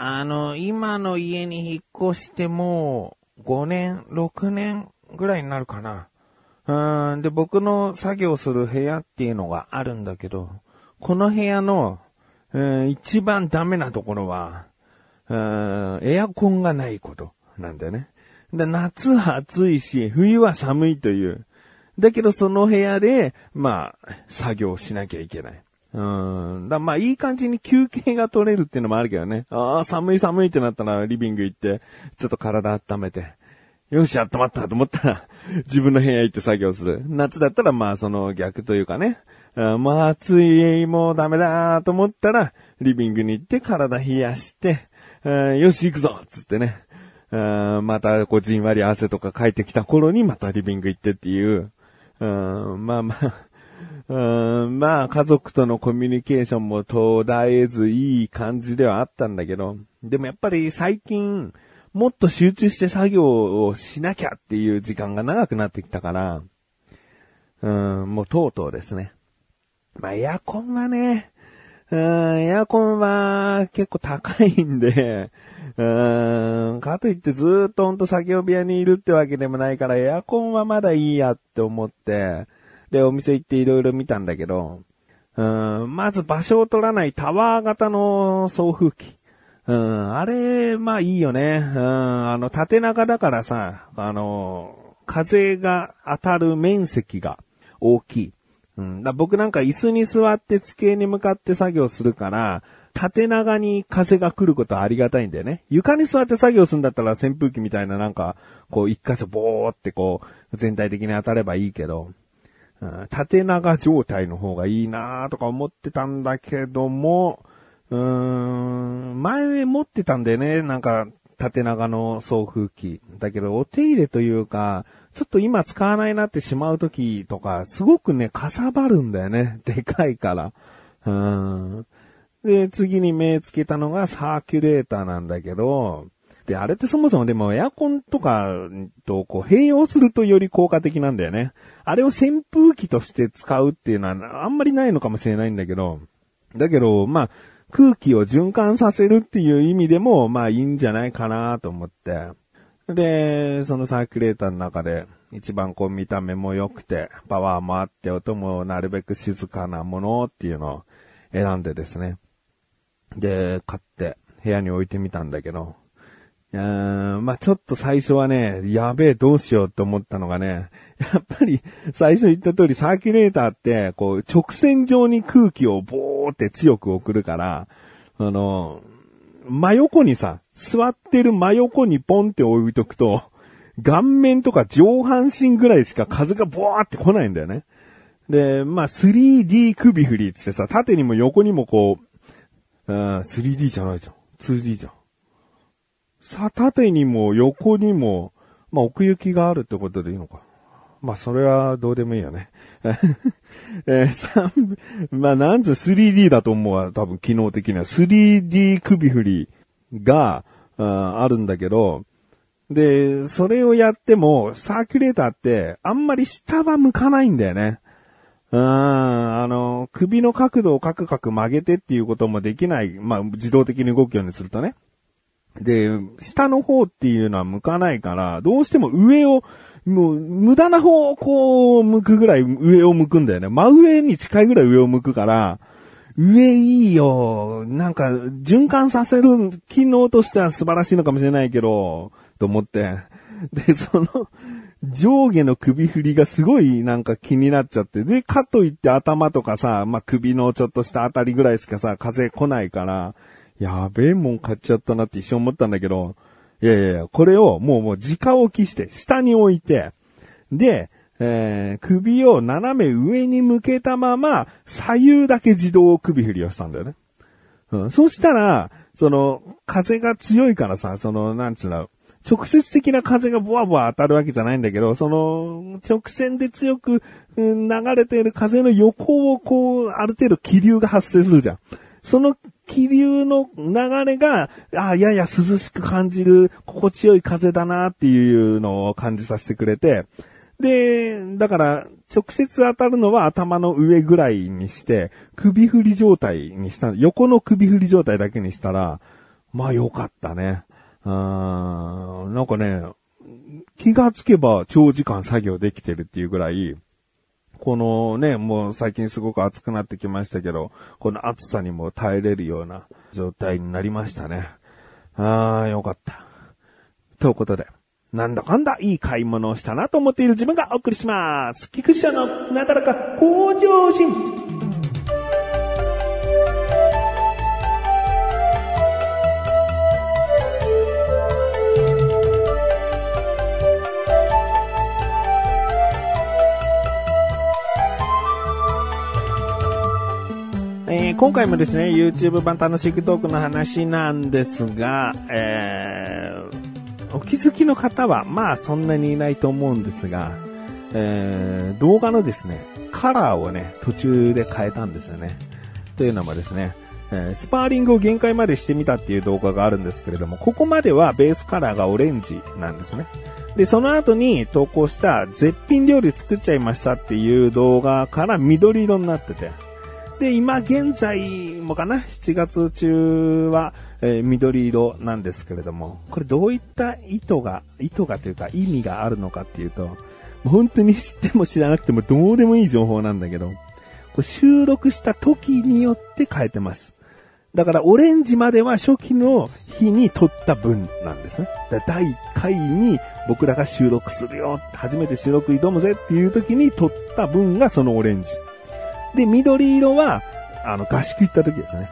あの、今の家に引っ越してもう5年、6年ぐらいになるかな。うん、で、僕の作業する部屋っていうのがあるんだけど、この部屋の、うん、一番ダメなところは、エアコンがないことなんだよね。で夏は暑いし、冬は寒いという。だけどその部屋で、まあ、作業しなきゃいけない。うん。だまあ、いい感じに休憩が取れるっていうのもあるけどね。ああ、寒い寒いってなったらリビング行って、ちょっと体温めて。よし、温まったと思ったら、自分の部屋行って作業する。夏だったらまあ、その逆というかね。あまあ、暑い、もうダメだと思ったら、リビングに行って体冷やして、あよし、行くぞつってね。あまた、こう、じんわり汗とかかいてきた頃にまたリビング行ってっていう。うん、まあまあ、うん、まあ、家族とのコミュニケーションも途絶えずいい感じではあったんだけど、でもやっぱり最近、もっと集中して作業をしなきゃっていう時間が長くなってきたから、うん、もうとうとうですね。まあ、エアコンはね、うん、エアコンは結構高いんで、うん、かといってずっとほんと作業部屋にいるってわけでもないから、エアコンはまだいいやって思って、で、お店行っていろいろ見たんだけど、うん、まず場所を取らないタワー型の送風機。うん、あれ、まあいいよね。うん、あの、縦長だからさ、あの、風が当たる面積が大きい。うん、だ僕なんか椅子に座って机に向かって作業するから、縦長に風が来ることはありがたいんだよね。床に座って作業するんだったら扇風機みたいななんか、こう一箇所ボーってこう、全体的に当たればいいけど、縦長状態の方がいいなとか思ってたんだけども、うーん、前持ってたんだよね、なんか、縦長の送風機。だけど、お手入れというか、ちょっと今使わないなってしまう時とか、すごくね、かさばるんだよね。でかいから。うん。で、次に目つけたのがサーキュレーターなんだけど、あれってそもそもでもエアコンとかとこう併用するとより効果的なんだよね。あれを扇風機として使うっていうのはあんまりないのかもしれないんだけど、だけど、まあ、空気を循環させるっていう意味でも、まあいいんじゃないかなと思って。で、そのサーキュレーターの中で一番こう見た目も良くて、パワーもあって音もなるべく静かなものっていうのを選んでですね。で、買って部屋に置いてみたんだけど、うんまあちょっと最初はね、やべえどうしようって思ったのがね、やっぱり最初言った通りサーキュレーターって、こう直線上に空気をボーって強く送るから、あの、真横にさ、座ってる真横にポンって置いとくと、顔面とか上半身ぐらいしか風がボーって来ないんだよね。で、まあ 3D 首振りってってさ、縦にも横にもこう、うん 3D じゃないじゃん。2D じゃん。さ、縦にも横にも、まあ奥行きがあるってことでいいのか。まあそれはどうでもいいよね。えーさまあなんつ 3D だと思うわ、多分機能的には。3D 首振りが、ああるんだけど、で、それをやっても、サーキュレーターって、あんまり下は向かないんだよね。うん、あの、首の角度をカクカク曲げてっていうこともできない。まあ、自動的に動くようにするとね。で、下の方っていうのは向かないから、どうしても上を、もう、無駄な方をこう、向くぐらい上を向くんだよね。真上に近いぐらい上を向くから、上いいよ。なんか、循環させる機能としては素晴らしいのかもしれないけど、と思って。で、その、上下の首振りがすごいなんか気になっちゃって。で、かといって頭とかさ、まあ、首のちょっとしたあたりぐらいしかさ、風来ないから、やべえもん買っちゃったなって一瞬思ったんだけど、いやいやいや、これをもうもう直置きして、下に置いて、で、えー首を斜め上に向けたまま、左右だけ自動首振りをしたんだよね。うん、そしたら、その、風が強いからさ、その、なんつうの、直接的な風がボワボワ当たるわけじゃないんだけど、その、直線で強く、うん流れている風の横をこう、ある程度気流が発生するじゃん。その気流の流れが、あやや涼しく感じる、心地よい風だなっていうのを感じさせてくれて、で、だから、直接当たるのは頭の上ぐらいにして、首振り状態にした、横の首振り状態だけにしたら、まあよかったね。うーん、なんかね、気がつけば長時間作業できてるっていうぐらい、このね、もう最近すごく暑くなってきましたけど、この暑さにも耐えれるような状態になりましたね。あー、よかった。ということで、なんだかんだいい買い物をしたなと思っている自分がお送りします。菊池社のなだらか向上心。今回もですね、YouTube 版楽しくトークの話なんですが、えー、お気づきの方は、まあそんなにいないと思うんですが、えー、動画のですね、カラーをね、途中で変えたんですよね。というのもですね、えー、スパーリングを限界までしてみたっていう動画があるんですけれども、ここまではベースカラーがオレンジなんですね。で、その後に投稿した絶品料理作っちゃいましたっていう動画から緑色になってて、で、今現在もかな、7月中は、えー、緑色なんですけれども、これどういった意図が、意図がというか意味があるのかっていうと、本当に知っても知らなくてもどうでもいい情報なんだけど、これ収録した時によって変えてます。だからオレンジまでは初期の日に撮った分なんですね。だ第1回に僕らが収録するよ、初めて収録挑むぜっていう時に撮った分がそのオレンジ。で、緑色は、あの、合宿行った時ですね。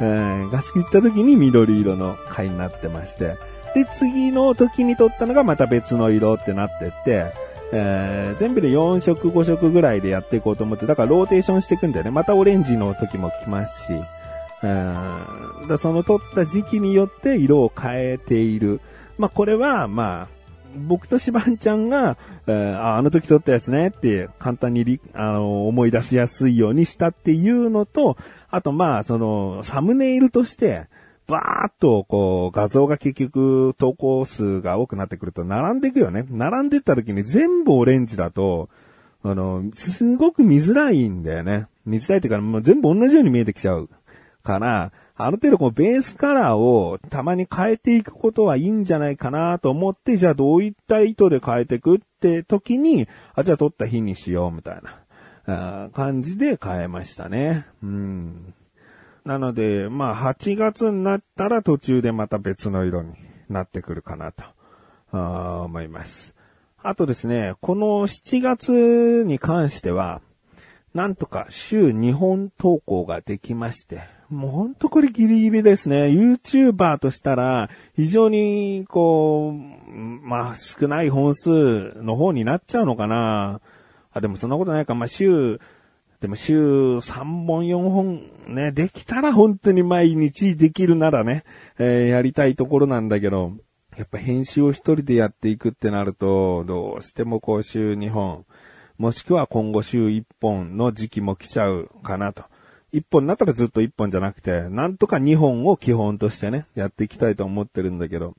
えー、合宿行った時に緑色の回になってまして、で、次の時に撮ったのがまた別の色ってなってって、えー、全部で4色5色ぐらいでやっていこうと思って、だからローテーションしていくんだよね。またオレンジの時も来ますし、えー、だその撮った時期によって色を変えている。まあ、これは、まあ、僕としばんちゃんが、えー、ああの時撮ったやつねって簡単にあの思い出しやすいようにしたっていうのと、あとまあ、その、サムネイルとして、バーっと、こう、画像が結局、投稿数が多くなってくると、並んでいくよね。並んでった時に全部オレンジだと、あの、すごく見づらいんだよね。見づらいっていうか、もう全部同じように見えてきちゃうから、ある程度こうベースカラーをたまに変えていくことはいいんじゃないかなと思って、じゃあどういった意図で変えていくって時に、あ、じゃあ撮った日にしようみたいな感じで変えましたね。うん。なので、まあ8月になったら途中でまた別の色になってくるかなと思います。あとですね、この7月に関しては、なんとか週2本投稿ができまして、もうほんとこれギリギリですね。YouTuber としたら、非常に、こう、まあ、少ない本数の方になっちゃうのかな。あ、でもそんなことないか。まあ、週、でも週3本4本ね、できたら本当に毎日できるならね、えー、やりたいところなんだけど、やっぱ編集を一人でやっていくってなると、どうしてもこう週2本、もしくは今後週1本の時期も来ちゃうかなと。一本になったらずっと一本じゃなくて、なんとか二本を基本としてね、やっていきたいと思ってるんだけど。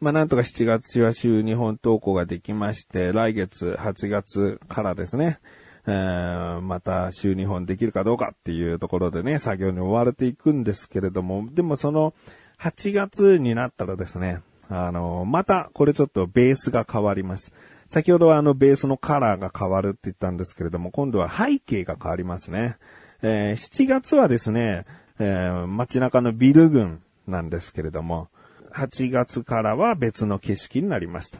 まあなんとか7月は週2本投稿ができまして、来月8月からですね、えー、また週2本できるかどうかっていうところでね、作業に追われていくんですけれども、でもその8月になったらですね、あの、またこれちょっとベースが変わります。先ほどはあのベースのカラーが変わるって言ったんですけれども、今度は背景が変わりますね。えー、7月はですね、えー、街中のビル群なんですけれども、8月からは別の景色になりました。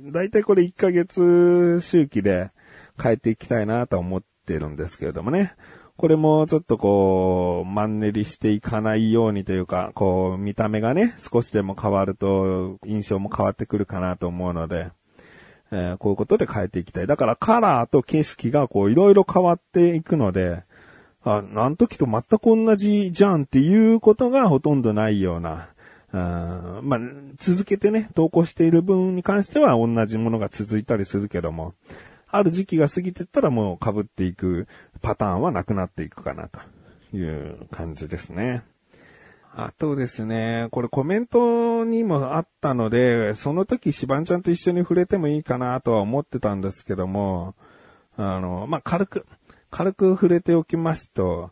だいたいこれ1ヶ月周期で変えていきたいなと思ってるんですけれどもね。これもちょっとこう、マンネリしていかないようにというか、こう、見た目がね、少しでも変わると印象も変わってくるかなと思うので、えー、こういうことで変えていきたい。だからカラーと景色がこう、いろいろ変わっていくので、あ、なん時と全く同じじゃんっていうことがほとんどないような、あまあ、続けてね、投稿している分に関しては同じものが続いたりするけども、ある時期が過ぎてったらもう被っていくパターンはなくなっていくかなという感じですね。あとですね、これコメントにもあったので、その時シバンちゃんと一緒に触れてもいいかなとは思ってたんですけども、あの、まあ、軽く、軽く触れておきますと、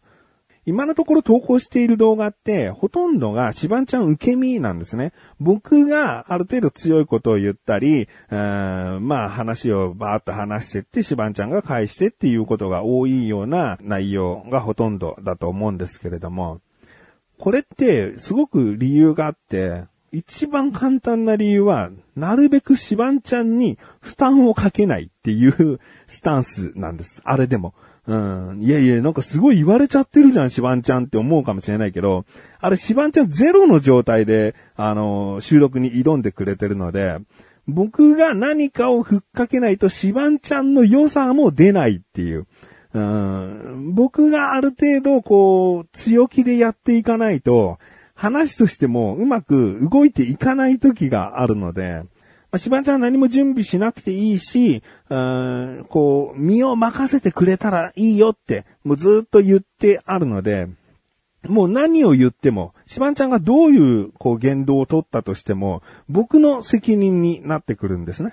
今のところ投稿している動画って、ほとんどがシバンちゃん受け身なんですね。僕がある程度強いことを言ったり、まあ話をバーっと話してって、シバンちゃんが返してっていうことが多いような内容がほとんどだと思うんですけれども、これってすごく理由があって、一番簡単な理由は、なるべくシバンちゃんに負担をかけないっていうスタンスなんです。あれでも。うん。いやいや、なんかすごい言われちゃってるじゃん、シバンちゃんって思うかもしれないけど、あれシバンちゃんゼロの状態で、あの、収録に挑んでくれてるので、僕が何かをふっかけないとシバンちゃんの良さも出ないっていう。うん、僕がある程度、こう、強気でやっていかないと、話としてもうまく動いていかない時があるので、しばちゃん何も準備しなくていいし、うん、こう、身を任せてくれたらいいよって、もうずっと言ってあるので、もう何を言っても、しばんちゃんがどういう、こう、言動を取ったとしても、僕の責任になってくるんですね。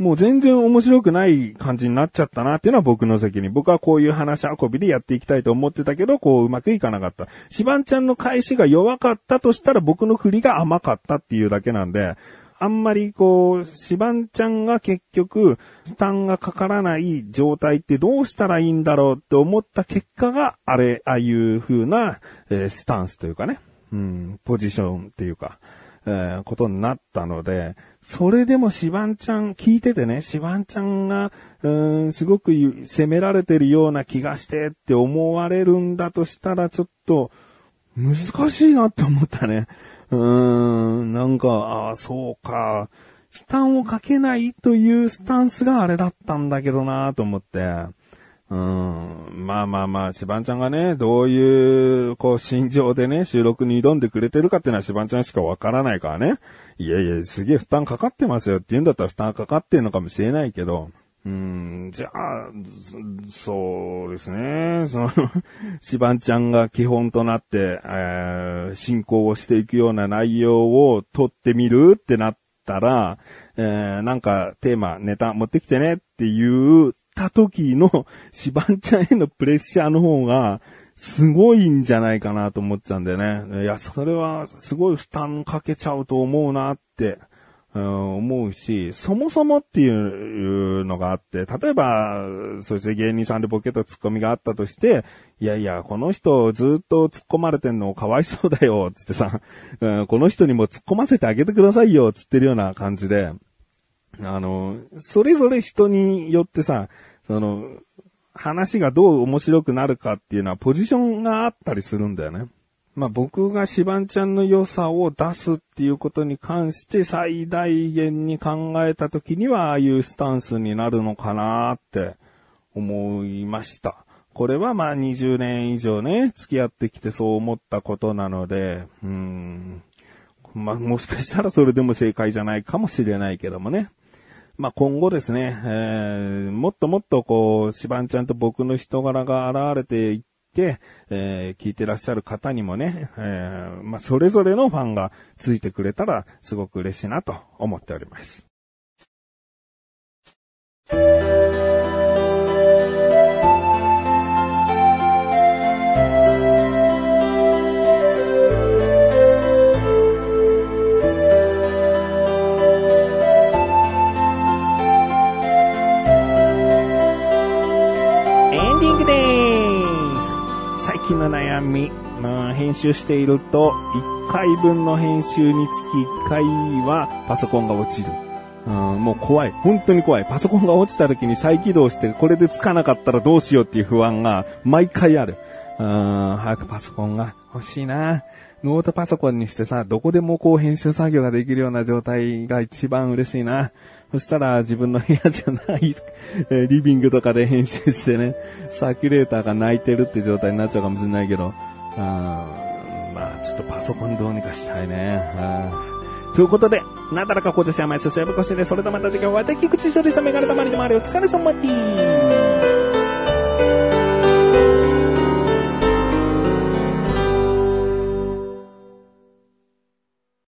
もう全然面白くない感じになっちゃったなっていうのは僕の責任。僕はこういう話運びでやっていきたいと思ってたけど、こううまくいかなかった。しばんちゃんの返しが弱かったとしたら僕の振りが甘かったっていうだけなんで、あんまりこう、シバンちゃんが結局、負担がかからない状態ってどうしたらいいんだろうって思った結果が、あれ、ああいう風な、えー、スタンスというかね、うん、ポジションっていうか、えー、ことになったので、それでもシバンちゃん、聞いててね、シバンちゃんが、うーん、すごく責められてるような気がしてって思われるんだとしたら、ちょっと、難しいなって思ったね。うーん、なんか、ああ、そうか。負担をかけないというスタンスがあれだったんだけどなと思って。うん。まあまあまあ、シバンちゃんがね、どういう、こう、心情でね、収録に挑んでくれてるかっていうのはシバンちゃんしかわからないからね。いやいや、すげえ負担かかってますよって言うんだったら負担かかってんのかもしれないけど、うん、じゃあ、そうですね。その、シバンちゃんが基本となって、えー、進行をしていくような内容を撮ってみるってなったら、えー、なんかテーマ、ネタ持ってきてねって言った時のシバンちゃんへのプレッシャーの方が、すごいんじゃないかなと思っちゃうんだよね。いや、それはすごい負担かけちゃうと思うなってうん思うし、そもそもっていうのがあって、例えば、そうですね、芸人さんでボケとツッコミがあったとして、いやいや、この人ずっと突っ込まれてんのかわいそうだよ、つってさ、うんこの人にも突っ込ませてあげてくださいよ、つってるような感じで、あの、それぞれ人によってさ、その、話がどう面白くなるかっていうのはポジションがあったりするんだよね。まあ僕がシバンちゃんの良さを出すっていうことに関して最大限に考えた時にはああいうスタンスになるのかなって思いました。これはまあ20年以上ね、付き合ってきてそう思ったことなので、うん。まあもしかしたらそれでも正解じゃないかもしれないけどもね。まあ今後ですね、えー、もっともっとこう、シバンちゃんと僕の人柄が現れていっ、えー、聞いてらっしゃる方にもね、えー、まあ、それぞれのファンがついてくれたらすごく嬉しいなと思っております。の悩み、まあ、編集していると、1回分の編集につき1回はパソコンが落ちる。うん、もう怖い。本当に怖い。パソコンが落ちた時に再起動して、これでつかなかったらどうしようっていう不安が毎回ある。うん、早くパソコンが欲しいな。ノートパソコンにしてさ、どこでもこう編集作業ができるような状態が一番嬉しいな。そしたら自分の部屋じゃない、えリビングとかで編集してね、サーキュレーターが泣いてるって状態になっちゃうかもしれないけど、あまあちょっとパソコンどうにかしたいね。ということで、なだらかこでしゃまいすすやぶこしで、それとまた次回お会いでき口処理したメガネたまりでもある。お疲れ様です。